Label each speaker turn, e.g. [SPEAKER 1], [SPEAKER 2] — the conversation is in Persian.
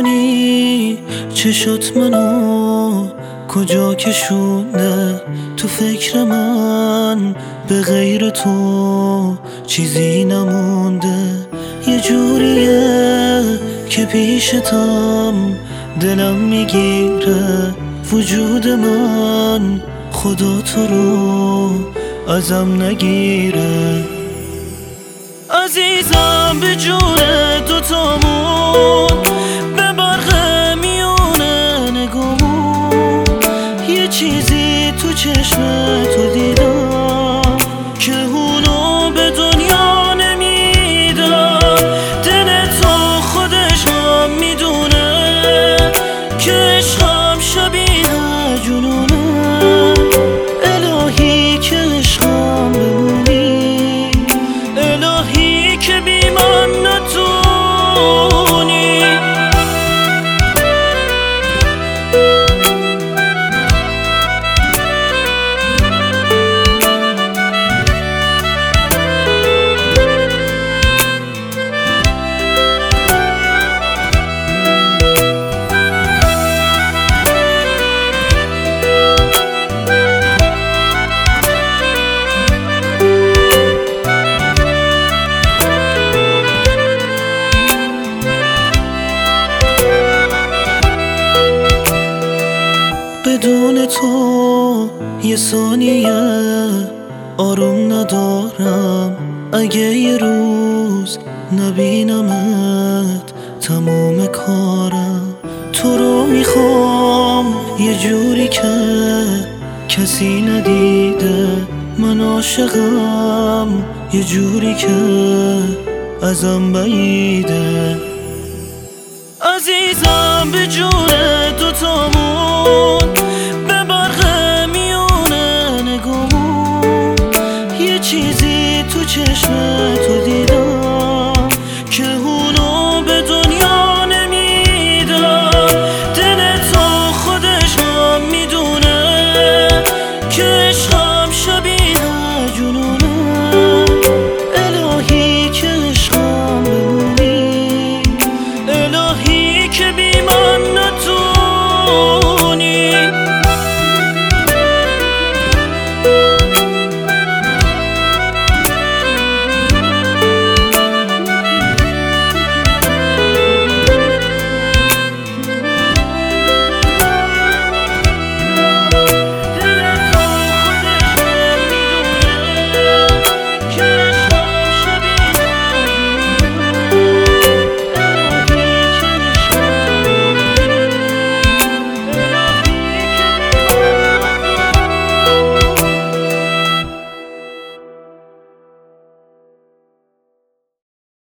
[SPEAKER 1] نمی‌دونی چشات منو؟ کجا کشونه تو فکر من؟ به غیر تو چیزی نمونده. یه جوریه که پیشتم دلم می‌گیره. وجود من خدا تو رو ازم نگیره. عزیزم چیزی تو چشم بدون تو یه ثانیه آروم ندارم. اگه یه روز نبینمت تموم کارم تو رو می‌خوام. یه جوری که کسی ندیده من عاشقم. یه جوری که ازم بعیده. عزیزم به جون دوتامون چشم تو دیدم که اونو به دنیا نمیدم. دل تو خودش هم می‌دونه که عشقم